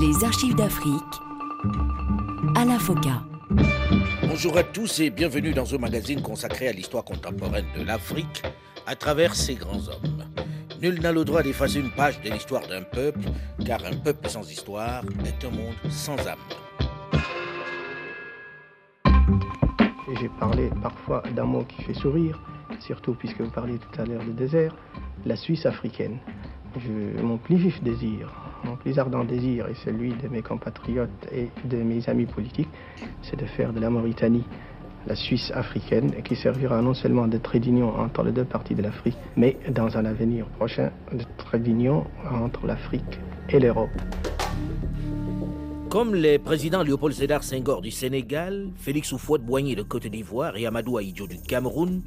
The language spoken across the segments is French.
Les archives d'Afrique à la FOCA. Bonjour à tous et bienvenue dans ce magazine consacré à l'histoire contemporaine de l'Afrique à travers ses grands hommes. Nul n'a le droit d'effacer une page de l'histoire d'un peuple, car un peuple sans histoire est un monde sans âme. J'ai parlé parfois d'un mot qui fait sourire, surtout puisque vous parliez tout à l'heure de désert, la Suisse africaine. Mon plus vif désir, mon plus ardent désir et celui de mes compatriotes et de mes amis politiques, c'est de faire de la Mauritanie la Suisse africaine, qui servira non seulement de trait d'union entre les deux parties de l'Afrique, mais dans un avenir prochain, de trait d'union entre l'Afrique et l'Europe. Comme les présidents Léopold Sédar Senghor du Sénégal, Félix Houphouët-Boigny de Côte d'Ivoire et Amadou Ahidjo du Cameroun,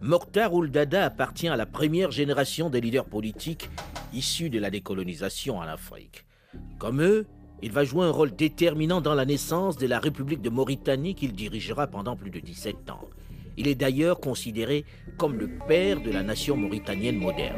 Mokhtar Ould-Dada appartient à la première génération des leaders politiques issus de la décolonisation en Afrique. Comme eux, il va jouer un rôle déterminant dans la naissance de la République de Mauritanie qu'il dirigera pendant plus de 17 ans. Il est d'ailleurs considéré comme le père de la nation mauritanienne moderne.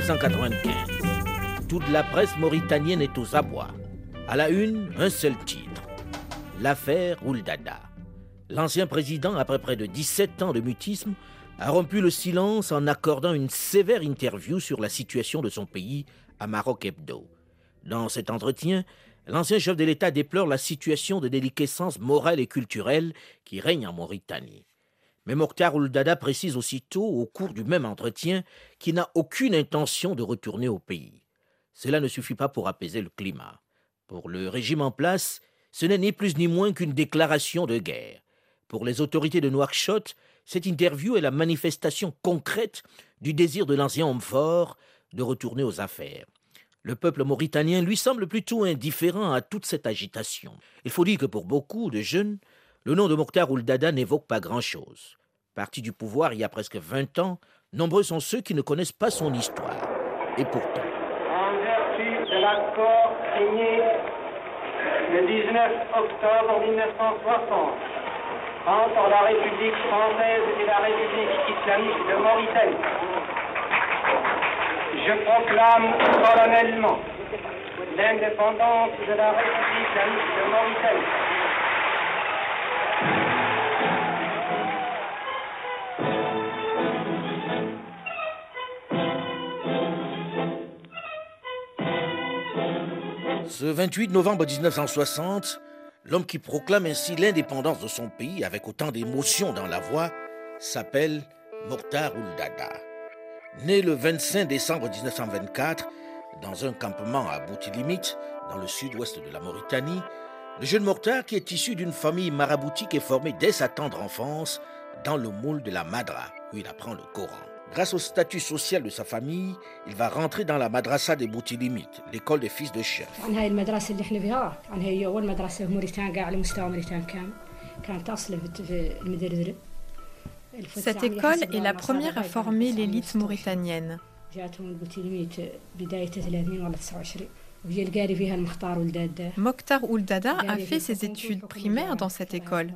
1995. Toute la presse mauritanienne est aux abois. À la une, un seul titre. L'affaire Ouldada. L'ancien président, après près de 17 ans de mutisme, a rompu le silence en accordant une sévère interview sur la situation de son pays à Maroc Hebdo. Dans cet entretien, l'ancien chef de l'État déplore la situation de déliquescence morale et culturelle qui règne en Mauritanie. Mais Mokhtar Ouldada précise aussitôt, au cours du même entretien, qu'il n'a aucune intention de retourner au pays. Cela ne suffit pas pour apaiser le climat. Pour le régime en place, ce n'est ni plus ni moins qu'une déclaration de guerre. Pour les autorités de Nouakchott, cette interview est la manifestation concrète du désir de l'ancien homme fort de retourner aux affaires. Le peuple mauritanien lui semble plutôt indifférent à toute cette agitation. Il faut dire que pour beaucoup de jeunes, le nom de Mokhtar Ouldada n'évoque pas grand-chose. Parti du pouvoir il y a presque 20 ans, nombreux sont ceux qui ne connaissent pas son histoire. Et pourtant. En vertu de l'accord signé le 19 octobre 1960 entre la République française et la République islamique de Mauritanie, je proclame solennellement l'indépendance de la République islamique de Mauritanie Ce 28 novembre 1960, l'homme qui proclame ainsi l'indépendance de son pays avec autant d'émotion dans la voix s'appelle Mokhtar Ouldada. Né le 25 décembre 1924 dans un campement à Boutilimit, dans le sud-ouest de la Mauritanie, le jeune Mokhtar, qui est issu d'une famille maraboutique, est formé dès sa tendre enfance dans le moule de la Madra, où il apprend le Coran. Grâce au statut social de sa famille, il va rentrer dans la madrasa des Boutilimit, l'école des fils de chef. Cette école est la première à former l'élite mauritanienne. Mokhtar Ouldada a fait ses études primaires dans cette école.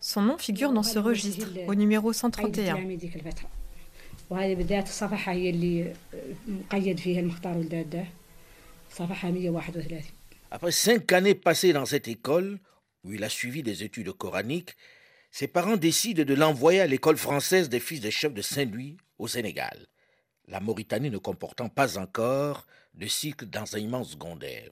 Son nom figure dans ce registre, au numéro 131. Après cinq années passées dans cette école, où il a suivi des études coraniques, ses parents décident de l'envoyer à l'école française des fils des chefs de Saint-Louis au Sénégal, la Mauritanie ne comportant pas encore le cycle d'enseignement secondaire.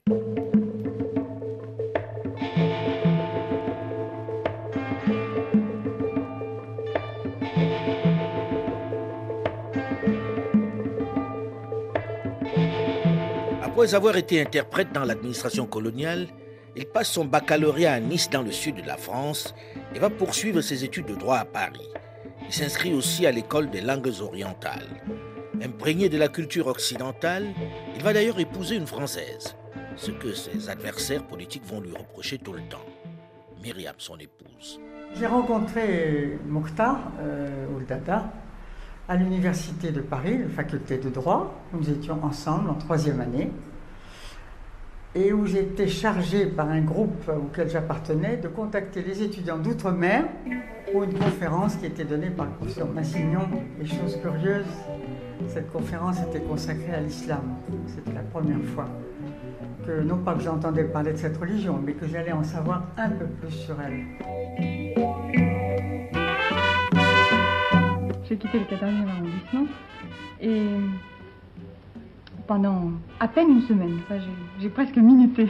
Après avoir été interprète dans l'administration coloniale, il passe son baccalauréat à Nice dans le sud de la France et va poursuivre ses études de droit à Paris. Il s'inscrit aussi à l'école des langues orientales. Imprégné de la culture occidentale, il va d'ailleurs épouser une Française, ce que ses adversaires politiques vont lui reprocher tout le temps. Myriam, son épouse. J'ai rencontré Mokhtar euh, Ouldada à l'université de Paris, la faculté de droit. Nous étions ensemble en troisième année et où j'étais chargé par un groupe auquel j'appartenais de contacter les étudiants d'outre-mer pour une conférence qui était donnée par le professeur Massignon. Et chose curieuse, cette conférence était consacrée à l'islam. C'était la première fois que, non pas que j'entendais parler de cette religion, mais que j'allais en savoir un peu plus sur elle. J'ai quitté le 14e arrondissement et pendant à peine une semaine, enfin, j'ai presque minuté,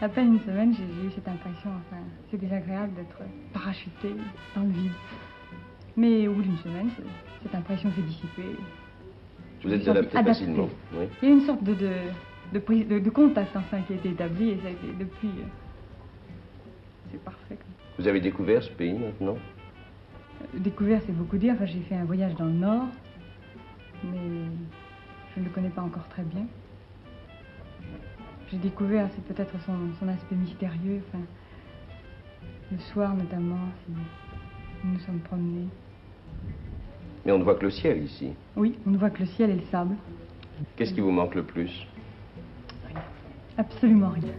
à peine une semaine, j'ai eu cette impression, enfin, c'est désagréable d'être parachuté dans le vide. Mais au bout d'une semaine, cette impression s'est dissipée. Vous êtes adapté, facilement. Oui. Il y a une sorte de, de, de, prise, de, contact enfin, qui a été établi et ça a été depuis. Euh, c'est parfait. Vous avez découvert ce pays maintenant? Euh, Découvert, c'est beaucoup dire. Enfin, j'ai fait un voyage dans le nord, mais je ne le connais pas encore très bien. J'ai découvert, c'est peut-être son, son, aspect mystérieux, enfin, le soir notamment, si nous nous sommes promenés. Mais on ne voit que le ciel ici. Oui, on ne voit que le ciel et le sable. Qu'est-ce qui vous manque le plus? Rien. Absolument rien.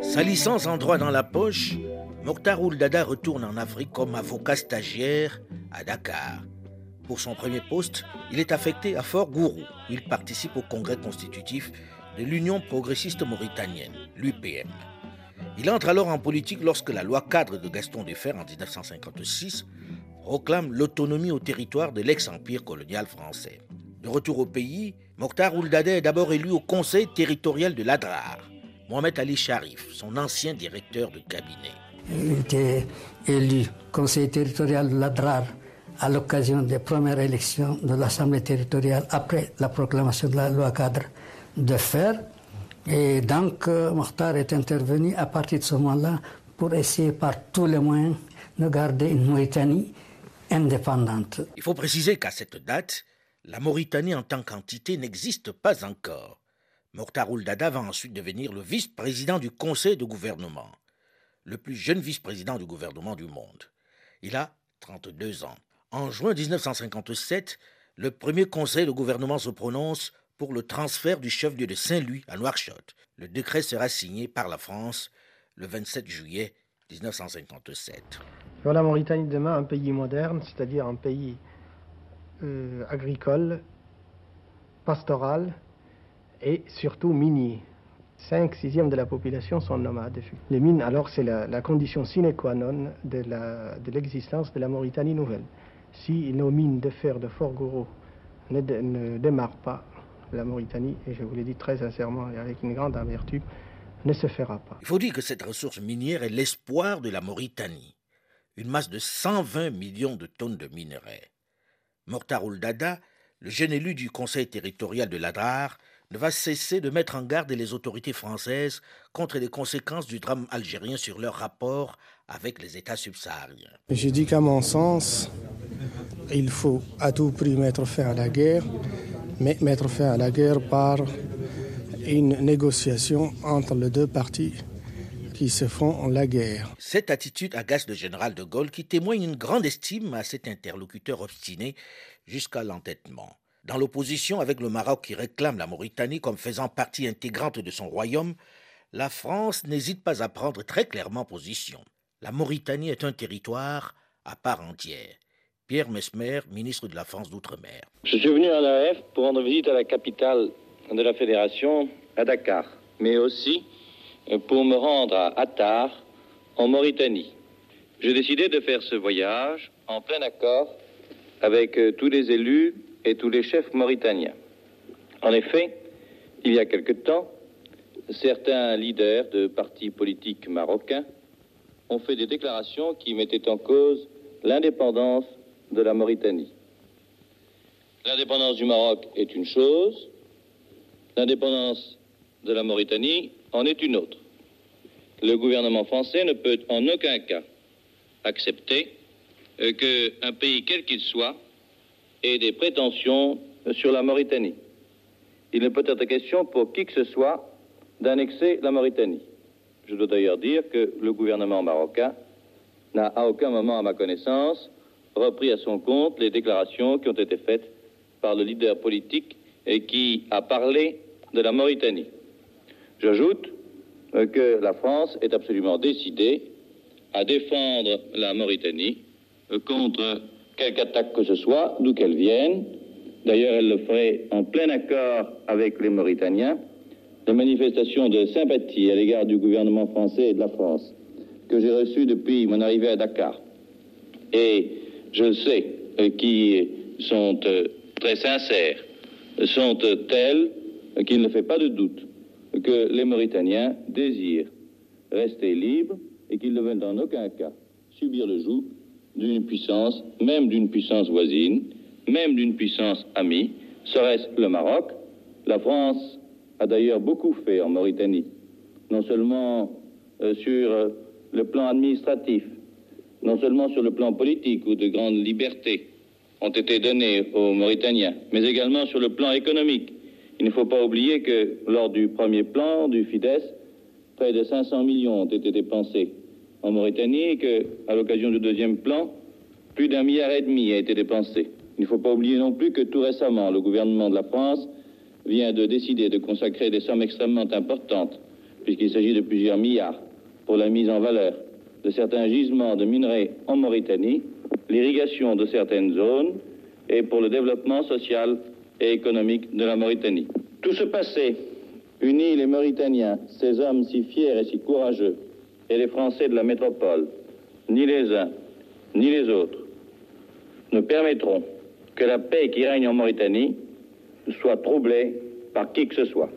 Sa licence en droit dans la poche, Mokhtar Dada retourne en Afrique comme avocat stagiaire à Dakar. Pour son premier poste, il est affecté à Fort Gourou. Il participe au congrès constitutif de l'Union progressiste mauritanienne, l'UPM. Il entre alors en politique lorsque la loi cadre de Gaston Defer en 1956 proclame l'autonomie au territoire de l'ex-empire colonial français. De retour au pays, Mokhtar Ouldadeh est d'abord élu au conseil territorial de l'Adrar. Mohamed Ali Sharif, son ancien directeur de cabinet. Il était élu conseiller territorial de l'Adrar à l'occasion des premières élections de l'Assemblée territoriale après la proclamation de la loi cadre de fer. Et donc, euh, Mokhtar est intervenu à partir de ce moment-là pour essayer par tous les moyens de garder une Mauritanie indépendante. Il faut préciser qu'à cette date, la Mauritanie en tant qu'entité n'existe pas encore. Mokhtar Dada va ensuite devenir le vice-président du conseil de gouvernement, le plus jeune vice-président du gouvernement du monde. Il a 32 ans. En juin 1957, le premier conseil de gouvernement se prononce pour le transfert du chef-lieu de Saint-Louis à Nouakchott. Le décret sera signé par la France le 27 juillet 1957. Voilà la Mauritanie demain un pays moderne, c'est-à-dire un pays euh, agricole, pastoral et surtout minier. 5 sixièmes de la population sont nomades. Les mines, alors, c'est la, condition sine qua non de l'existence de, la Mauritanie nouvelle. Si nos mines de fer de Fort Gourou ne, démarrent pas, la Mauritanie, et je vous l'ai dit très sincèrement et avec une grande amertume, ne se fera pas. Il faut dire que cette ressource minière est l'espoir de la Mauritanie. Une masse de 120 millions de tonnes de minerais. Mortar Dada, le jeune élu du conseil territorial de l'Adrar, va cesser de mettre en garde les autorités françaises contre les conséquences du drame algérien sur leur rapport avec les États subsahariens. Je dis qu'à mon sens, il faut à tout prix mettre fin à la guerre, mais mettre fin à la guerre par une négociation entre les deux parties qui se font la guerre. Cette attitude agace le général de Gaulle qui témoigne une grande estime à cet interlocuteur obstiné jusqu'à l'entêtement. Dans l'opposition avec le Maroc qui réclame la Mauritanie comme faisant partie intégrante de son royaume, la France n'hésite pas à prendre très clairement position. La Mauritanie est un territoire à part entière. Pierre Mesmer, ministre de la France d'Outre-mer. Je suis venu à l'AF pour rendre visite à la capitale de la Fédération, à Dakar, mais aussi pour me rendre à Attar, en Mauritanie. J'ai décidé de faire ce voyage en plein accord avec tous les élus tous les chefs mauritaniens. En effet, il y a quelque temps, certains leaders de partis politiques marocains ont fait des déclarations qui mettaient en cause l'indépendance de la Mauritanie. L'indépendance du Maroc est une chose, l'indépendance de la Mauritanie en est une autre. Le gouvernement français ne peut en aucun cas accepter euh, qu'un pays quel qu'il soit ait des prétentions sur la Mauritanie. Il ne peut être question pour qui que ce soit d'annexer la Mauritanie. Je dois d'ailleurs dire que le gouvernement marocain n'a à aucun moment, à ma connaissance, repris à son compte les déclarations qui ont été faites par le leader politique et qui a parlé de la Mauritanie. J'ajoute euh, que la France est absolument décidée à défendre la Mauritanie euh, contre quelque attaque que ce soit, d'où qu'elle vienne. D'ailleurs, elle le ferait en plein accord avec les Mauritaniens. Les manifestations de sympathie à l'égard du gouvernement français et de la France que j'ai reçues depuis mon arrivée à Dakar, et je sais, euh, qui sont très sincères, sont telles qu'il ne fait pas de doute que les Mauritaniens désirent rester libres et qu'ils ne veulent en aucun cas subir le joug d'une puissance, même d'une puissance voisine, même d'une puissance amie, serait-ce le Maroc? La France a d'ailleurs beaucoup fait en Mauritanie, non seulement euh, sur euh, le plan administratif, non seulement sur le plan politique où de grandes libertés ont été données aux Mauritaniens, mais également sur le plan économique il ne faut pas oublier que lors du premier plan du FIDES, près de 500 millions ont été dépensés en Mauritanie et qu'à l'occasion du deuxième plan, plus d'un milliard et demi a été dépensé. Il ne faut pas oublier non plus que tout récemment, le gouvernement de la France vient de décider de consacrer des sommes extrêmement importantes, puisqu'il s'agit de plusieurs milliards, pour la mise en valeur de certains gisements de minerais en Mauritanie, l'irrigation de certaines zones et pour le développement social et économique de la Mauritanie. Tout ce passé unit les Mauritaniens, ces hommes si fiers et si courageux, et les Français de la métropole. Ni les uns, ni les autres ne permettront que la paix qui règne en Mauritanie soit troublée par qui que ce soit.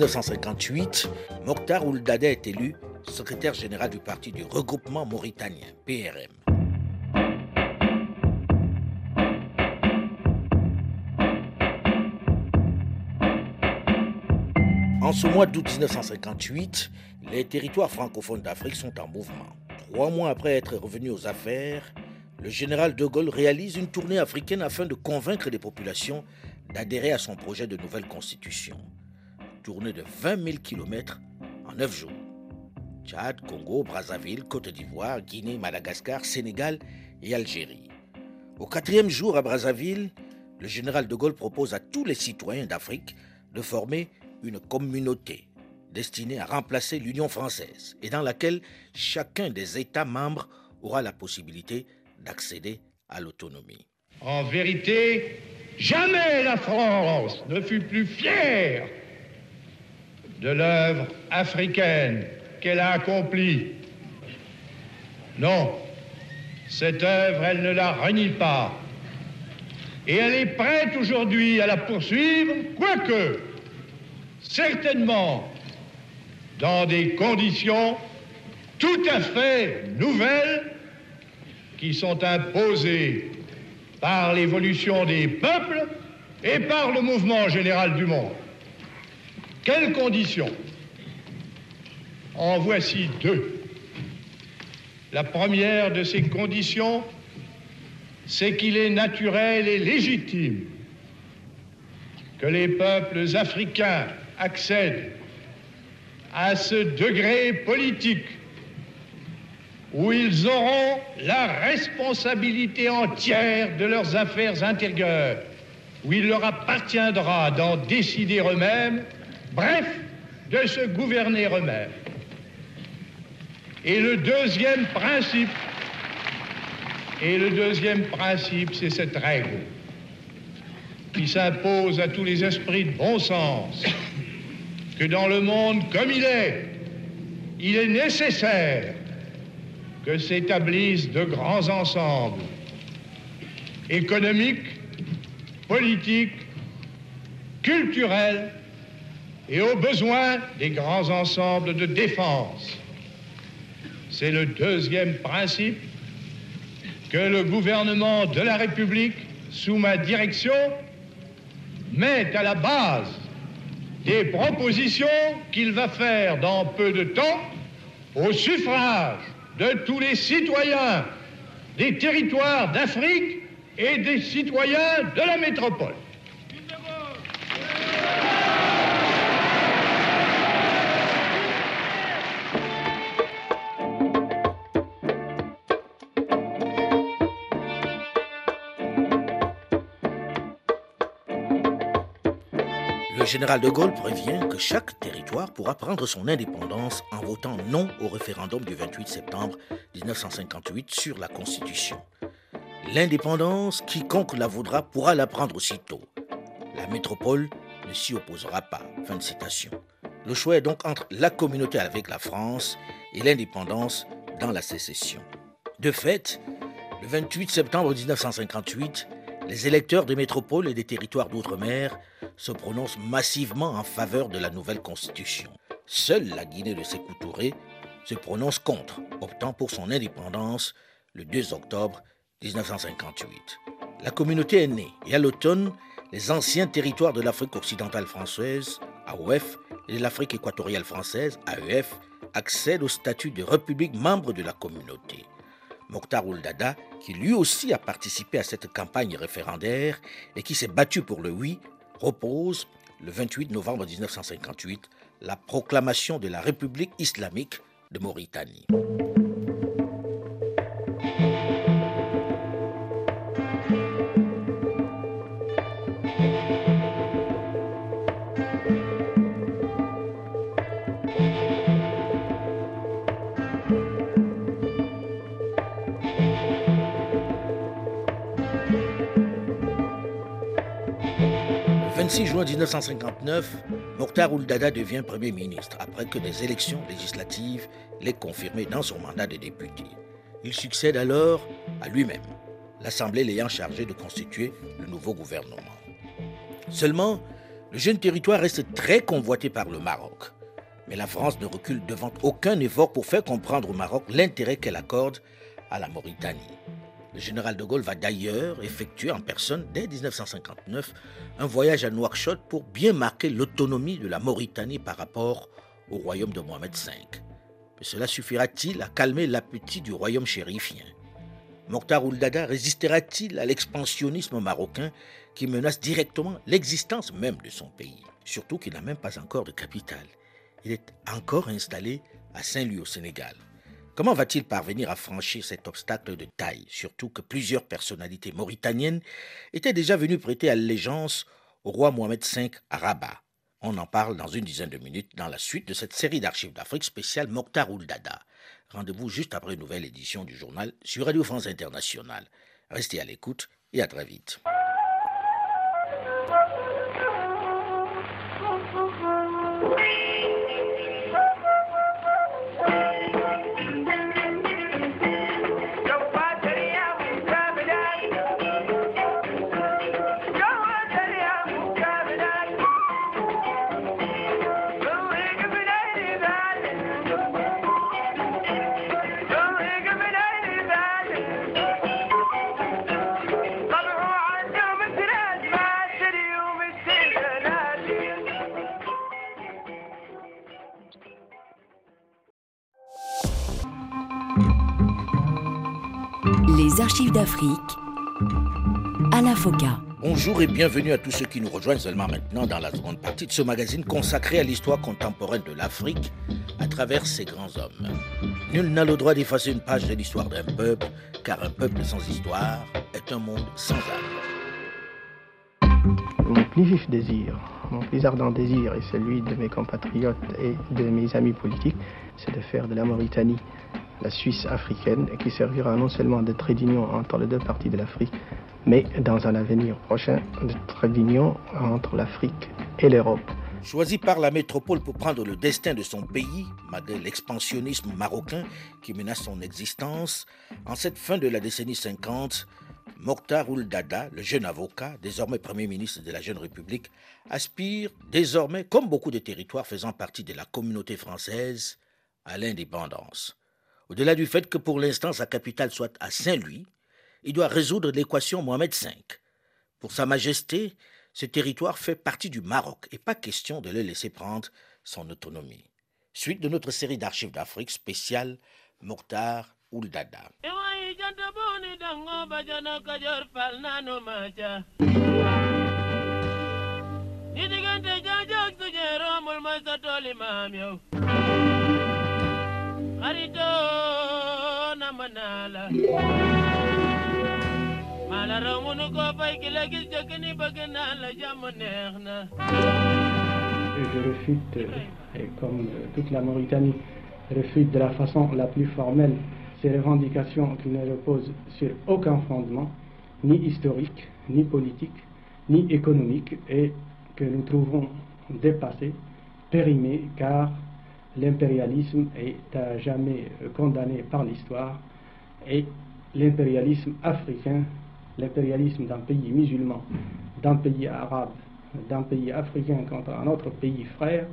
1958, Mokhtar Ouldada est élu secrétaire général du Parti du regroupement mauritanien, PRM. En ce mois d'août 1958, les territoires francophones d'Afrique sont en mouvement. Trois mois après être revenu aux affaires, le général de Gaulle réalise une tournée africaine afin de convaincre les populations d'adhérer à son projet de nouvelle constitution tournée de 20 000 km en 9 jours. Tchad, Congo, Brazzaville, Côte d'Ivoire, Guinée, Madagascar, Sénégal et Algérie. Au quatrième jour à Brazzaville, le général de Gaulle propose à tous les citoyens d'Afrique de former une communauté destinée à remplacer l'Union française et dans laquelle chacun des États membres aura la possibilité d'accéder à l'autonomie. En vérité, jamais la France ne fut plus fière de l'œuvre africaine qu'elle a accomplie. Non, cette œuvre, elle ne la renie pas. Et elle est prête aujourd'hui à la poursuivre, quoique, certainement, dans des conditions tout à fait nouvelles qui sont imposées par l'évolution des peuples et par le mouvement général du monde. Quelles conditions? En voici deux. La première de ces conditions, c'est qu'il est naturel et légitime que les peuples africains accèdent à ce degré politique où ils auront la responsabilité entière de leurs affaires intérieures, où il leur appartiendra d'en décider eux-mêmes bref, de se gouverner eux-mêmes. Et le deuxième principe, et le deuxième principe, c'est cette règle. qui s'impose à tous les esprits de bon sens que dans le monde comme il est, il est nécessaire que s'établissent de grands ensembles économiques, politiques, culturels et aux besoins des grands ensembles de défense. C'est le deuxième principe que le gouvernement de la République, sous ma direction, met à la base des propositions qu'il va faire dans peu de temps au suffrage de tous les citoyens des territoires d'Afrique et des citoyens de la métropole. Général de Gaulle prévient que chaque territoire pourra prendre son indépendance en votant non au référendum du 28 septembre 1958 sur la Constitution. L'indépendance, quiconque la voudra pourra la prendre aussitôt. La métropole ne s'y opposera pas. Fin de. Le choix est donc entre la communauté avec la France et l'indépendance dans la sécession. De fait, le 28 septembre 1958, les électeurs des métropoles et des territoires d'outre-mer se prononcent massivement en faveur de la nouvelle constitution. Seule la Guinée de Sékou Touré se prononce contre, optant pour son indépendance le 2 octobre 1958. La communauté est née et à l'automne, les anciens territoires de l'Afrique occidentale française, AOF, et de l'Afrique équatoriale française, AEF, accèdent au statut de république membre de la communauté. Mokhtar Ouldada, qui lui aussi a participé à cette campagne référendaire et qui s'est battu pour le oui, propose, le 28 novembre 1958, la proclamation de la République islamique de Mauritanie. 26 juin 1959, Mokhtar Ouldada devient Premier ministre après que des élections législatives l'aient confirmé dans son mandat de député. Il succède alors à lui-même, l'Assemblée l'ayant chargé de constituer le nouveau gouvernement. Seulement, le jeune territoire reste très convoité par le Maroc. Mais la France ne recule devant aucun effort pour faire comprendre au Maroc l'intérêt qu'elle accorde à la Mauritanie. Le général de Gaulle va d'ailleurs effectuer en personne, dès 1959, un voyage à Nouakchott pour bien marquer l'autonomie de la Mauritanie par rapport au royaume de Mohamed V. Mais cela suffira-t-il à calmer l'appétit du royaume chérifien? Mokhtar Ouldada résistera-t-il à l'expansionnisme marocain qui menace directement l'existence même de son pays Surtout qu'il n'a même pas encore de capitale? Il est encore installé à Saint-Louis au Sénégal. Comment va-t-il parvenir à franchir cet obstacle de taille, surtout que plusieurs personnalités mauritaniennes étaient déjà venues prêter allégeance au roi Mohamed V à Rabat? On en parle dans une dizaine de minutes dans la suite de cette série d'archives d'Afrique spéciale Mokhtar Ouldada. Rendez-vous juste après une nouvelle édition du journal sur Radio France Internationale. Restez à l'écoute et à très vite. Les archives d'Afrique à la FOCA. Bonjour et bienvenue à tous ceux qui nous rejoignent seulement maintenant dans la seconde partie de ce magazine consacré à l'histoire contemporaine de l'Afrique à travers ses grands hommes. Nul n'a le droit d'effacer une page de l'histoire d'un peuple, car un peuple sans histoire est un monde sans âme. Mon plus vif désir, mon plus ardent désir et celui de mes compatriotes et de mes amis politiques, c'est de faire de la Mauritanie la Suisse africaine, qui servira non seulement de trait d'union entre les deux parties de l'Afrique, mais dans un avenir prochain, d'être d'union entre l'Afrique et l'Europe. Choisi par la métropole pour prendre le destin de son pays, malgré l'expansionnisme marocain qui menace son existence, en cette fin de la décennie 50, Mokhtar Ould Dada, le jeune avocat, désormais Premier ministre de la Jeune République, aspire désormais, comme beaucoup de territoires faisant partie de la communauté française, à l'indépendance. Au-delà du fait que pour l'instant sa capitale soit à Saint-Louis, il doit résoudre l'équation Mohamed V. Pour Sa Majesté, ce territoire fait partie du Maroc et pas question de le laisser prendre son autonomie. Suite de notre série d'archives d'Afrique spéciale Mokhtar Ouldada. Je refute, et comme toute la Mauritanie, refute de la façon la plus formelle ces revendications qui ne reposent sur aucun fondement, ni historique, ni politique, ni économique, et que nous trouvons dépassées, périmées, car l'impérialisme est à jamais condamné par l'histoire, et l'impérialisme africain l'impérialisme d'un pays musulman, d'un pays arabe, d'un pays africain contre un autre pays frère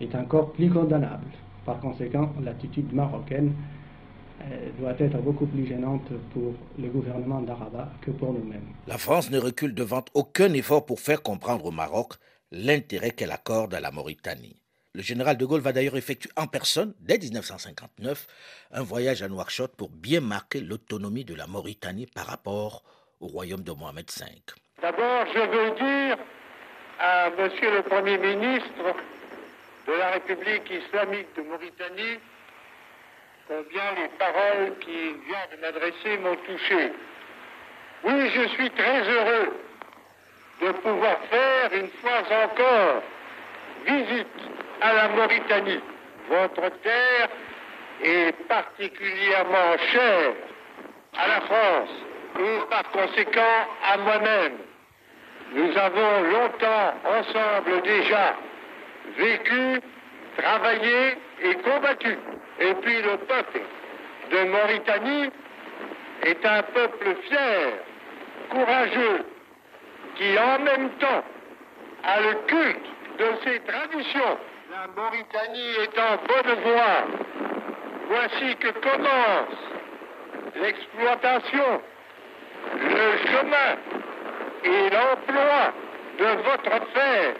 est encore plus condamnable. Par conséquent, l'attitude marocaine euh, doit être beaucoup plus gênante pour le gouvernement d'Arabat que pour nous-mêmes. La France ne recule devant aucun effort pour faire comprendre au Maroc l'intérêt qu'elle accorde à la Mauritanie. Le général de Gaulle va d'ailleurs effectuer en personne, dès 1959, un voyage à Nouakchott pour bien marquer l'autonomie de la Mauritanie par rapport au royaume de Mohamed V. D'abord, je veux dire à Monsieur le Premier ministre de la République islamique de Mauritanie combien les paroles qu'il vient de m'adresser m'ont touché. Oui, je suis très heureux de pouvoir faire une fois encore visite à la Mauritanie. Votre terre est particulièrement chère à la France et par conséquent à moi-même. Nous avons longtemps ensemble déjà vécu, travaillé et combattu. Et puis le peuple de Mauritanie est un peuple fier, courageux, qui en même temps a le culte de ses traditions. La Mauritanie est en bonne voie. Voici que commence l'exploitation le chemin et l'emploi de votre fer.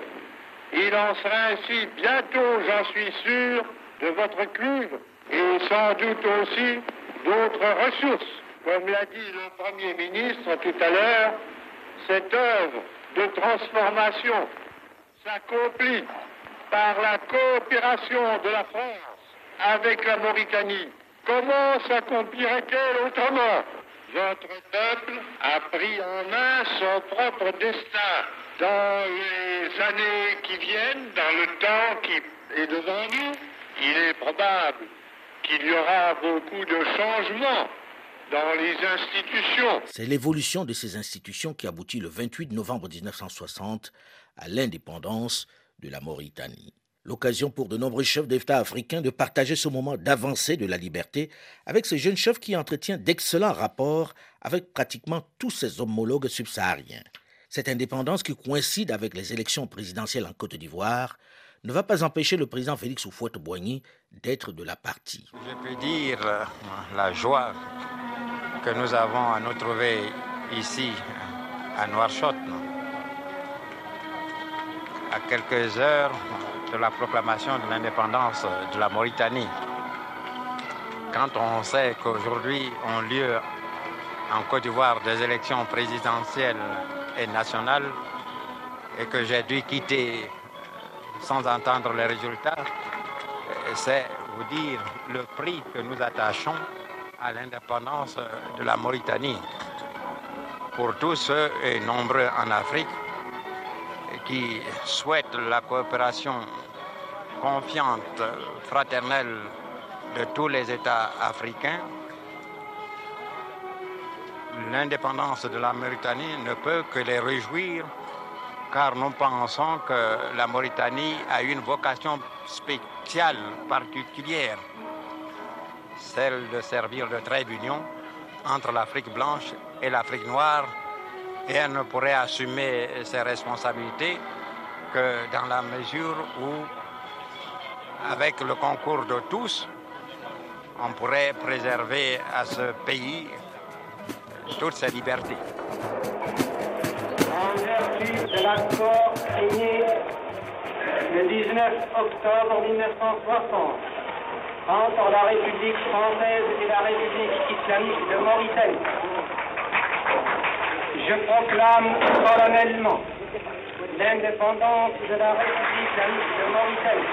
Il en sera ainsi bientôt, j'en suis sûr, de votre cuivre et sans doute aussi d'autres ressources. Comme l'a dit le Premier ministre tout à l'heure, cette œuvre de transformation s'accomplit par la coopération de la France avec la Mauritanie. Comment s'accomplirait-elle autrement? Votre peuple a pris en main son propre destin. Dans les années qui viennent, dans le temps qui est devant nous, il est probable qu'il y aura beaucoup de changements dans les institutions. C'est l'évolution de ces institutions qui aboutit le 28 novembre 1960 à l'indépendance de la Mauritanie l'occasion pour de nombreux chefs d'État africains de partager ce moment d'avancée de la liberté avec ce jeune chef qui entretient d'excellents rapports avec pratiquement tous ses homologues subsahariens. Cette indépendance qui coïncide avec les élections présidentielles en Côte d'Ivoire ne va pas empêcher le président Félix Houphouët-Boigny d'être de la partie. Je peux dire euh, la joie que nous avons à nous trouver ici à Nouakchott, à quelques heures de la proclamation de l'indépendance de la Mauritanie. Quand on sait qu'aujourd'hui ont lieu en Côte d'Ivoire des élections présidentielles et nationales et que j'ai dû quitter sans entendre les résultats, c'est vous dire le prix que nous attachons à l'indépendance de la Mauritanie. Pour tous ceux et nombreux en Afrique qui souhaitent la coopération confiante, fraternelle de tous les États africains, l'indépendance de la Mauritanie ne peut que les réjouir, car nous pensons que la Mauritanie a une vocation spéciale, particulière, celle de servir de trait d'union entre l'Afrique blanche et l'Afrique noire, et elle ne pourrait assumer ses responsabilités que dans la mesure où, avec le concours de tous, on pourrait préserver à ce pays toutes ses libertés. En vertu de l'accord signé le 19 octobre 1960 entre la République française et la République islamique de Mauritanie, je proclame solennellement l'indépendance de la République de Mauritanie.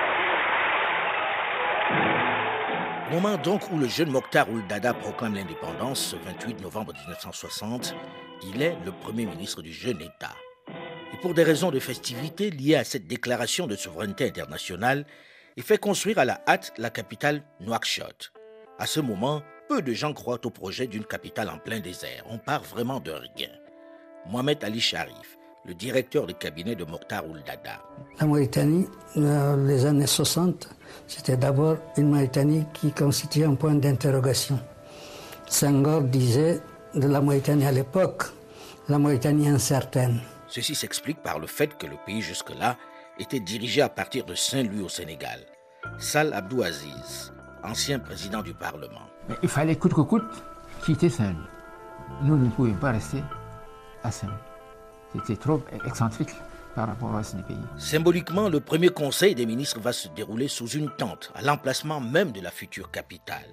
Moment donc où le jeune Mokhtar Ould Dada proclame l'indépendance, ce 28 novembre 1960, il est le premier ministre du jeune État. Et pour des raisons de festivité liées à cette déclaration de souveraineté internationale, il fait construire à la hâte la capitale Nouakchott. À ce moment, peu de gens croient au projet d'une capitale en plein désert. On part vraiment de rien. Mohamed Ali Sharif, le directeur du cabinet de Mokhtar Ould Dada. La Mauritanie, dans les années 60, c'était d'abord une Mauritanie qui constituait un point d'interrogation. Senghor disait de la Mauritanie à l'époque, la Mauritanie incertaine. Ceci s'explique par le fait que le pays jusque-là était dirigé à partir de Saint-Louis au Sénégal. Sal Abdou Aziz, ancien président du Parlement. Mais il fallait coûte que coûte quitter Saint-Louis. Nous ne pouvions pas rester à. C'était trop excentrique par rapport au reste du pays. Symboliquement, le premier conseil des ministres va se dérouler sous une tente, à l'emplacement même de la future capitale.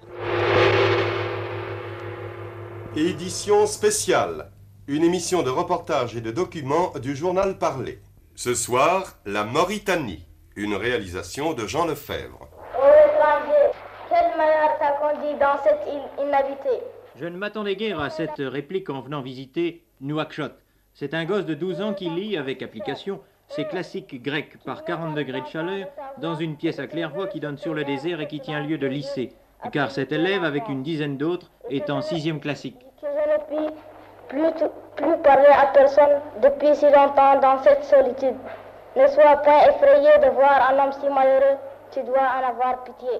Édition spéciale. Une émission de reportage et de documents du journal Parlé. Ce soir, la Mauritanie. Une réalisation de Jean Lefebvre. Ô étrangers, quel malheur t'a conduit dans cette île inhabitée? Je ne m'attendais guère à cette réplique en venant visiter Nouakchott. C'est un gosse de 12 ans qui lit avec application ses classiques grecs par 40 degrés de chaleur dans une pièce à claire-voie qui donne sur le désert et qui tient lieu de lycée, car cet élève, avec une dizaine d'autres, est en sixième classique. Que je ne puis plus parler à personne depuis si longtemps dans cette solitude. Ne sois pas effrayé de voir un homme si malheureux, tu dois en avoir pitié.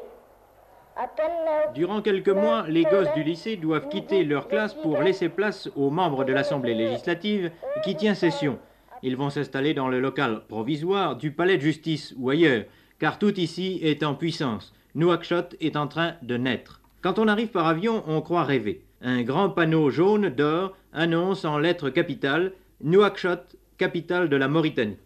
Durant quelques mois, les gosses du lycée doivent quitter leur classe pour laisser place aux membres de l'Assemblée législative qui tient session. Ils vont s'installer dans le local provisoire du palais de justice ou ailleurs, car tout ici est en puissance. Nouakchott est en train de naître. Quand on arrive par avion, on croit rêver. Un grand panneau jaune d'or annonce en lettres capitales Nouakchott, capitale de la Mauritanie.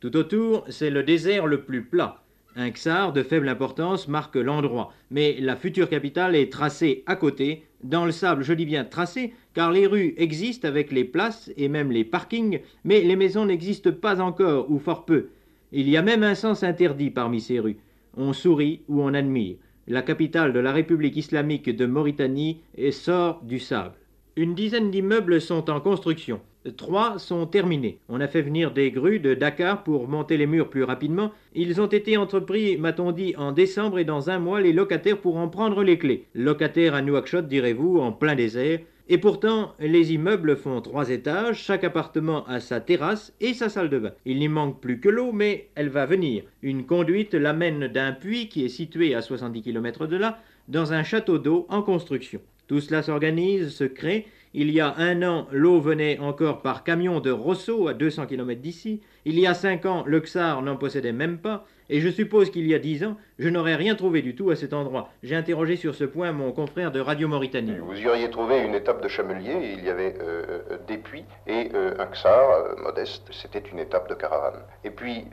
Tout autour, c'est le désert le plus plat. Un xar de faible importance marque l'endroit, mais la future capitale est tracée à côté, dans le sable, je dis bien tracée, car les rues existent avec les places et même les parkings, mais les maisons n'existent pas encore, ou fort peu. Il y a même un sens interdit parmi ces rues. On sourit ou on admire. La capitale de la République islamique de Mauritanie sort du sable. Une dizaine d'immeubles sont en construction. Trois sont terminés. On a fait venir des grues de Dakar pour monter les murs plus rapidement. Ils ont été entrepris, m'a-t-on dit, en décembre et dans un mois, les locataires pourront prendre les clés. Locataires à Nouakchott, direz-vous, en plein désert. Et pourtant, les immeubles font trois étages, chaque appartement a sa terrasse et sa salle de bain. Il n'y manque plus que l'eau, mais elle va venir. Une conduite l'amène d'un puits qui est situé à 70 km de là, dans un château d'eau en construction. Tout cela s'organise, se crée. Il y a un an, l'eau venait encore par camion de Rosso à 200 km d'ici. Il y a cinq ans, le Xar n'en possédait même pas. Et je suppose qu'il y a dix ans, je n'aurais rien trouvé du tout à cet endroit. J'ai interrogé sur ce point mon confrère de Radio Mauritanie. Vous y auriez trouvé une étape de chamelier, il y avait euh, des puits et euh, un Xar euh, modeste, c'était une étape de caravane. Et puis,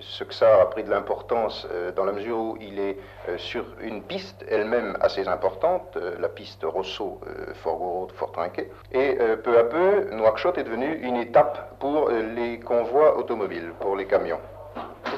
ce Xar a pris de l'importance dans la mesure où il est sur une piste elle-même assez importante, la piste Rosso-Fort Fort Trinquet. Et peu à peu, Nouakchott est devenu une étape pour les convois automobiles, pour les camions.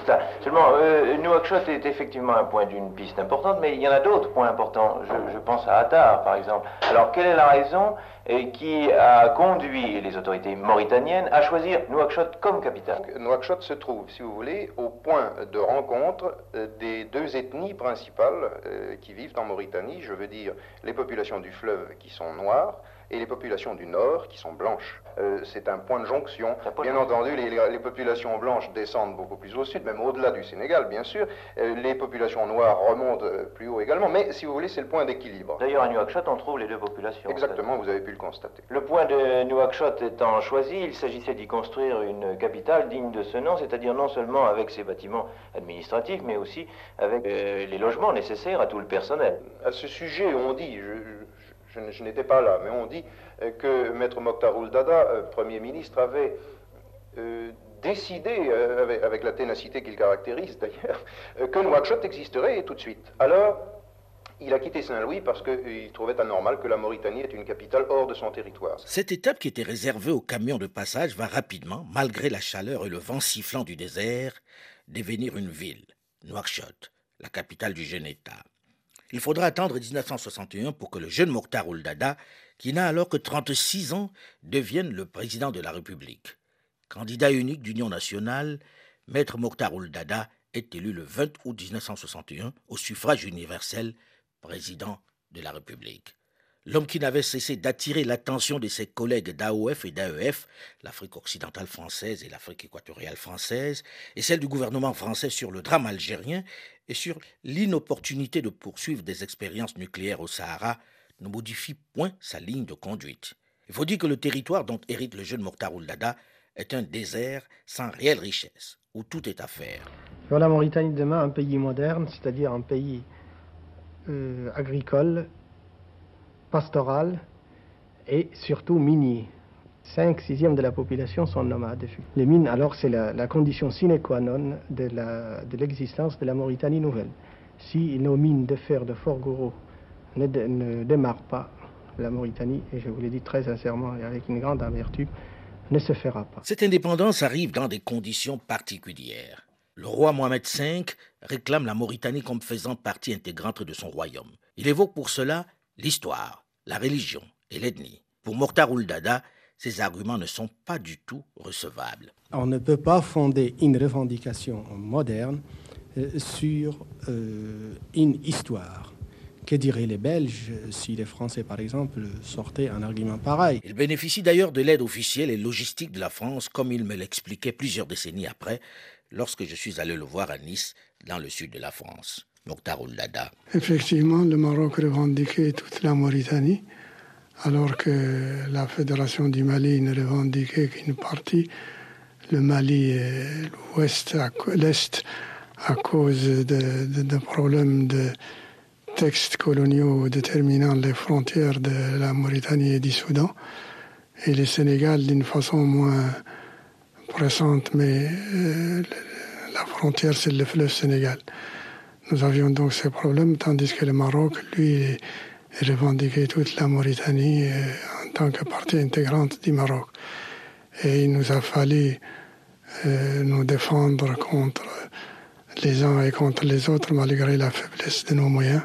Ça. Seulement, euh, Nouakchott est effectivement un point d'une piste importante, mais il y en a d'autres points importants. Je, je, pense à Attar, par exemple. Alors, quelle est la raison et qui a conduit les autorités mauritaniennes à choisir Nouakchott comme capitale? Nouakchott se trouve, si vous voulez, au point de rencontre euh, des deux ethnies principales euh, qui vivent en Mauritanie. Je veux dire les populations du fleuve qui sont noires et les populations du nord qui sont blanches. Euh, c'est un point de jonction. Bien entendu, les, populations blanches descendent beaucoup plus au sud, même au-delà du Sénégal, bien sûr. Euh, les populations noires remontent euh, plus haut également, mais si vous voulez, c'est le point d'équilibre. D'ailleurs, à Nouakchott, on trouve les deux populations. Exactement, vous avez pu le constater. Le point de Nouakchott étant choisi, il s'agissait d'y construire une capitale digne de ce nom, c'est-à-dire non seulement avec ses bâtiments administratifs, mais aussi avec les logements nécessaires à tout le personnel. À ce sujet, on dit, je, n'étais pas là, mais on dit euh, que Maître Mokhtar Dada, euh, Premier ministre, avait euh, décidé, avec, la ténacité qu'il caractérise d'ailleurs, que Nouakchott existerait tout de suite. Alors, il a quitté Saint-Louis parce qu'il trouvait anormal que la Mauritanie est une capitale hors de son territoire. Cette étape qui était réservée aux camions de passage va rapidement, malgré la chaleur et le vent sifflant du désert, devenir une ville, Nouakchott, la capitale du jeune État. Il faudra attendre 1961 pour que le jeune Mokhtar Ould-Dada, qui n'a alors que 36 ans, devienne le président de la République. Candidat unique d'Union nationale, Maître Mokhtar Ould-Dada est élu le 20 août 1961 au suffrage universel président de la République. L'homme qui n'avait cessé d'attirer l'attention de ses collègues d'AOF et d'AEF, l'Afrique occidentale française et l'Afrique équatoriale française, et celle du gouvernement français sur le drame algérien et sur l'inopportunité de poursuivre des expériences nucléaires au Sahara, ne modifie point sa ligne de conduite. Il faut dire que le territoire dont hérite le jeune Mokhtar Ould-Dada est un désert sans réelle richesse, où tout est à faire. Sur la Mauritanie demain, un pays moderne, c'est-à-dire un pays euh, agricole, pastoral et surtout minier. 5 sixièmes de la population sont nomades. Les mines, alors, c'est la, condition sine qua non de l'existence de, la Mauritanie nouvelle. Si nos mines de fer de Fort Gouro ne, ne démarrent pas, la Mauritanie, et je vous l'ai dit très sincèrement et avec une grande amertume, ne se fera pas. Cette indépendance arrive dans des conditions particulières. Le roi Mohamed V réclame la Mauritanie comme faisant partie intégrante de son royaume. Il évoque pour cela l'histoire, la religion et l'ethnie. Pour Mokhtar Dada, ces arguments ne sont pas du tout recevables. On ne peut pas fonder une revendication moderne euh, sur euh, une histoire. Que diraient les Belges si les Français, par exemple, sortaient un argument pareil? Il bénéficie d'ailleurs de l'aide officielle et logistique de la France, comme il me l'expliquait plusieurs décennies après, lorsque je suis allé le voir à Nice, dans le sud de la France. Effectivement, le Maroc revendiquait toute la Mauritanie alors que la Fédération du Mali ne revendiquait qu'une partie, le Mali et l'Ouest, l'Est, à cause de, problèmes de textes coloniaux déterminant les frontières de la Mauritanie et du Soudan, et le Sénégal d'une façon moins pressante, mais euh, la frontière c'est le fleuve Sénégal. Nous avions donc ces problèmes, tandis que le Maroc, lui, revendiquer toute la Mauritanie euh, en tant que partie intégrante du Maroc. Et il nous a fallu euh, nous défendre contre les uns et contre les autres malgré la faiblesse de nos moyens.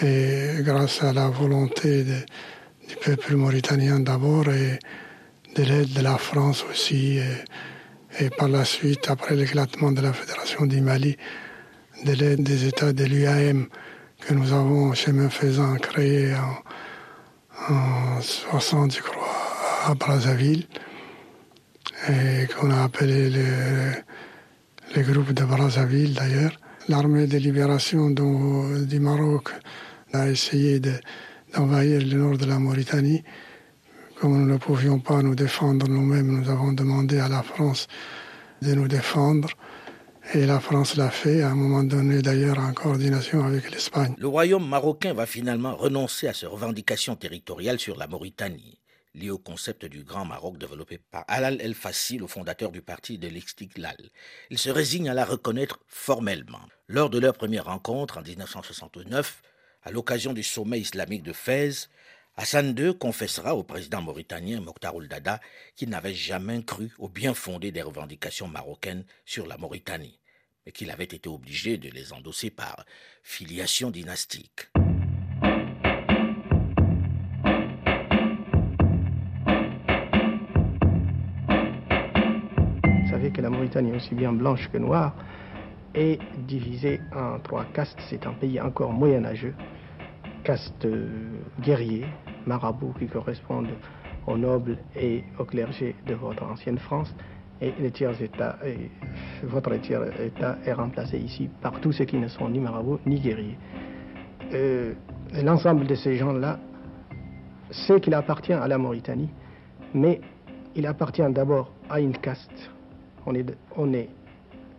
Et grâce à la volonté du peuple mauritanien d'abord et de l'aide de la France aussi, et, et par la suite, après l'éclatement de la Fédération du Mali, de l'aide des États de l'UAM, que nous avons, chemin faisant, créé en, en 60, je crois, à Brazzaville, et qu'on a appelé le, groupe de Brazzaville d'ailleurs. L'armée de libération du Maroc a essayé d'envahir le nord de la Mauritanie. Comme nous ne pouvions pas nous défendre nous-mêmes, nous avons demandé à la France de nous défendre. Et la France l'a fait à un moment donné, d'ailleurs, en coordination avec l'Espagne. Le royaume marocain va finalement renoncer à ses revendications territoriales sur la Mauritanie, liées au concept du Grand Maroc développé par Alal El Fassi, le fondateur du parti de l'Istiklal. Il se résigne à la reconnaître formellement. Lors de leur première rencontre en 1969, à l'occasion du sommet islamique de Fès, Hassan II confessera au président mauritanien Mokhtar Dada qu'il n'avait jamais cru au bien fondé des revendications marocaines sur la Mauritanie, mais qu'il avait été obligé de les endosser par filiation dynastique. Vous savez que la Mauritanie aussi bien blanche que noire est divisée en trois castes. C'est un pays encore moyenâgeux, caste guerrier, marabouts qui correspondent aux nobles et au clergé de votre ancienne France. Et les tiers États, et votre tiers État est remplacé ici par tous ceux qui ne sont ni marabouts ni guerriers. Euh, l'ensemble de ces gens-là sait qu'il appartient à la Mauritanie, mais il appartient d'abord à une caste. On est,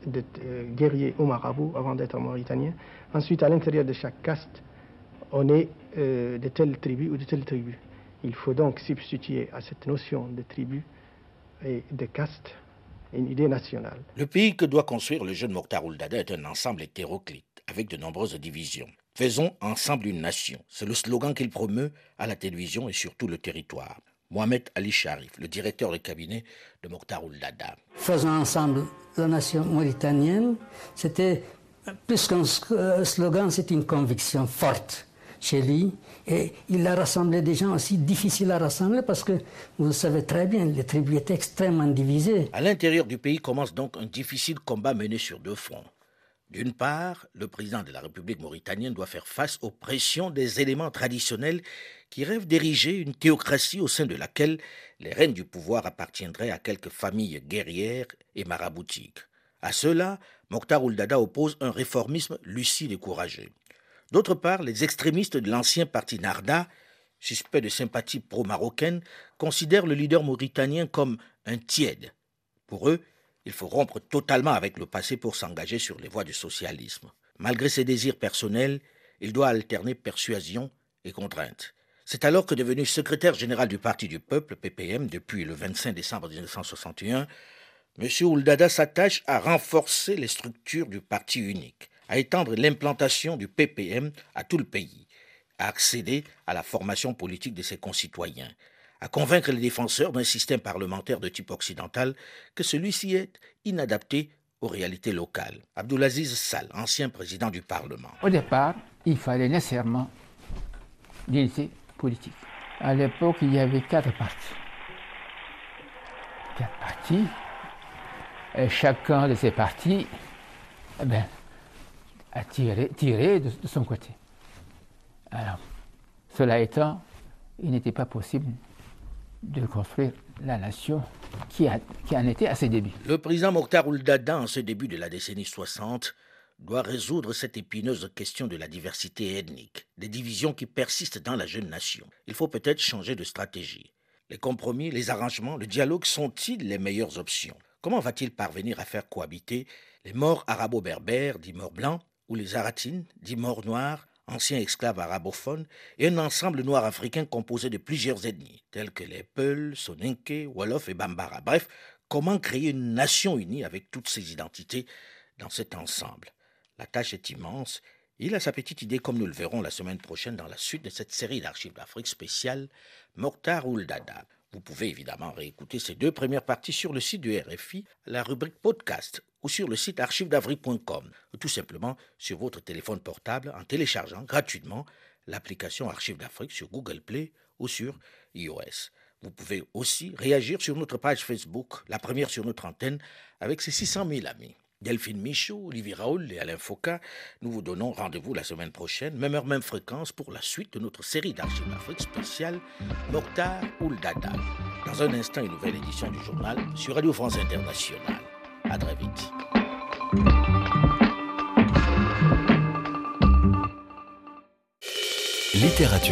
euh, guerrier ou marabout avant d'être mauritanien. Ensuite, à l'intérieur de chaque caste, on est euh, de telle tribu ou de telle tribu. Il faut donc substituer à cette notion de tribu et de caste une idée nationale. Le pays que doit construire le jeune Mokhtar Ouldada est un ensemble hétéroclite, avec de nombreuses divisions. Faisons ensemble une nation. C'est le slogan qu'il promeut à la télévision et sur tout le territoire. Mohamed Ali Sharif, le directeur de cabinet de Mokhtar Ouldada. Faisons ensemble la nation mauritanienne. C'était plus qu'un slogan, c'est une conviction forte chez lui. Et il a rassemblé des gens aussi difficiles à rassembler parce que, vous le savez très bien, les tribus étaient extrêmement divisées. À l'intérieur du pays commence donc un difficile combat mené sur deux fronts. D'une part, le président de la République mauritanienne doit faire face aux pressions des éléments traditionnels qui rêvent d'ériger une théocratie au sein de laquelle les rênes du pouvoir appartiendraient à quelques familles guerrières et maraboutiques. À cela, Mokhtar Ouldada oppose un réformisme lucide et courageux. D'autre part, les extrémistes de l'ancien parti Narda, suspects de sympathie pro-marocaine, considèrent le leader mauritanien comme un tiède. Pour eux, il faut rompre totalement avec le passé pour s'engager sur les voies du socialisme. Malgré ses désirs personnels, il doit alterner persuasion et contrainte. C'est alors que devenu secrétaire général du Parti du Peuple, PPM, depuis le 25 décembre 1961, M. Ouldada s'attache à renforcer les structures du parti unique, à étendre l'implantation du PPM à tout le pays, à accéder à la formation politique de ses concitoyens, à convaincre les défenseurs d'un système parlementaire de type occidental que celui-ci est inadapté aux réalités locales. Abdulaziz Sall, ancien président du Parlement. Au départ, il fallait nécessairement l'unité politique. À l'époque, il y avait quatre partis. Quatre partis. Et chacun de ces partis eh ben, tiré, tiré de, son côté. Alors, cela étant, il n'était pas possible de construire la nation qui, qui en était à ses débuts. Le président Mokhtar Ouldada, en ce début de la décennie 60, doit résoudre cette épineuse question de la diversité ethnique, des divisions qui persistent dans la jeune nation. Il faut peut-être changer de stratégie. Les compromis, les arrangements, le dialogue sont-ils les meilleures options? Comment va-t-il parvenir à faire cohabiter les morts arabo-berbères, dits morts blancs, ou les aratines, dits morts noirs, anciens esclaves arabophones, et un ensemble noir africain composé de plusieurs ethnies, telles que les Peuls, Soninké, Wolof et Bambara. Bref, comment créer une nation unie avec toutes ses identités dans cet ensemble? La tâche est immense. Il a sa petite idée, comme nous le verrons la semaine prochaine dans la suite de cette série d'archives d'Afrique spéciale, Mokhtar Ouldada. Vous pouvez évidemment réécouter ces deux premières parties sur le site du RFI, la rubrique podcast ou sur le site archivedavrique.com, ou tout simplement sur votre téléphone portable en téléchargeant gratuitement l'application Archives d'Afrique sur Google Play ou sur iOS. Vous pouvez aussi réagir sur notre page Facebook, la première sur notre antenne, avec ses 600 000 amis. Delphine Michaud, Olivier Raoul et Alain Foucault, nous vous donnons rendez-vous la semaine prochaine, même heure, même fréquence, pour la suite de notre série d'archives d'Afrique spéciale Mokhtar Ouldada. Dans un instant, une nouvelle édition du journal sur Radio France Internationale. À très vite. Littérature.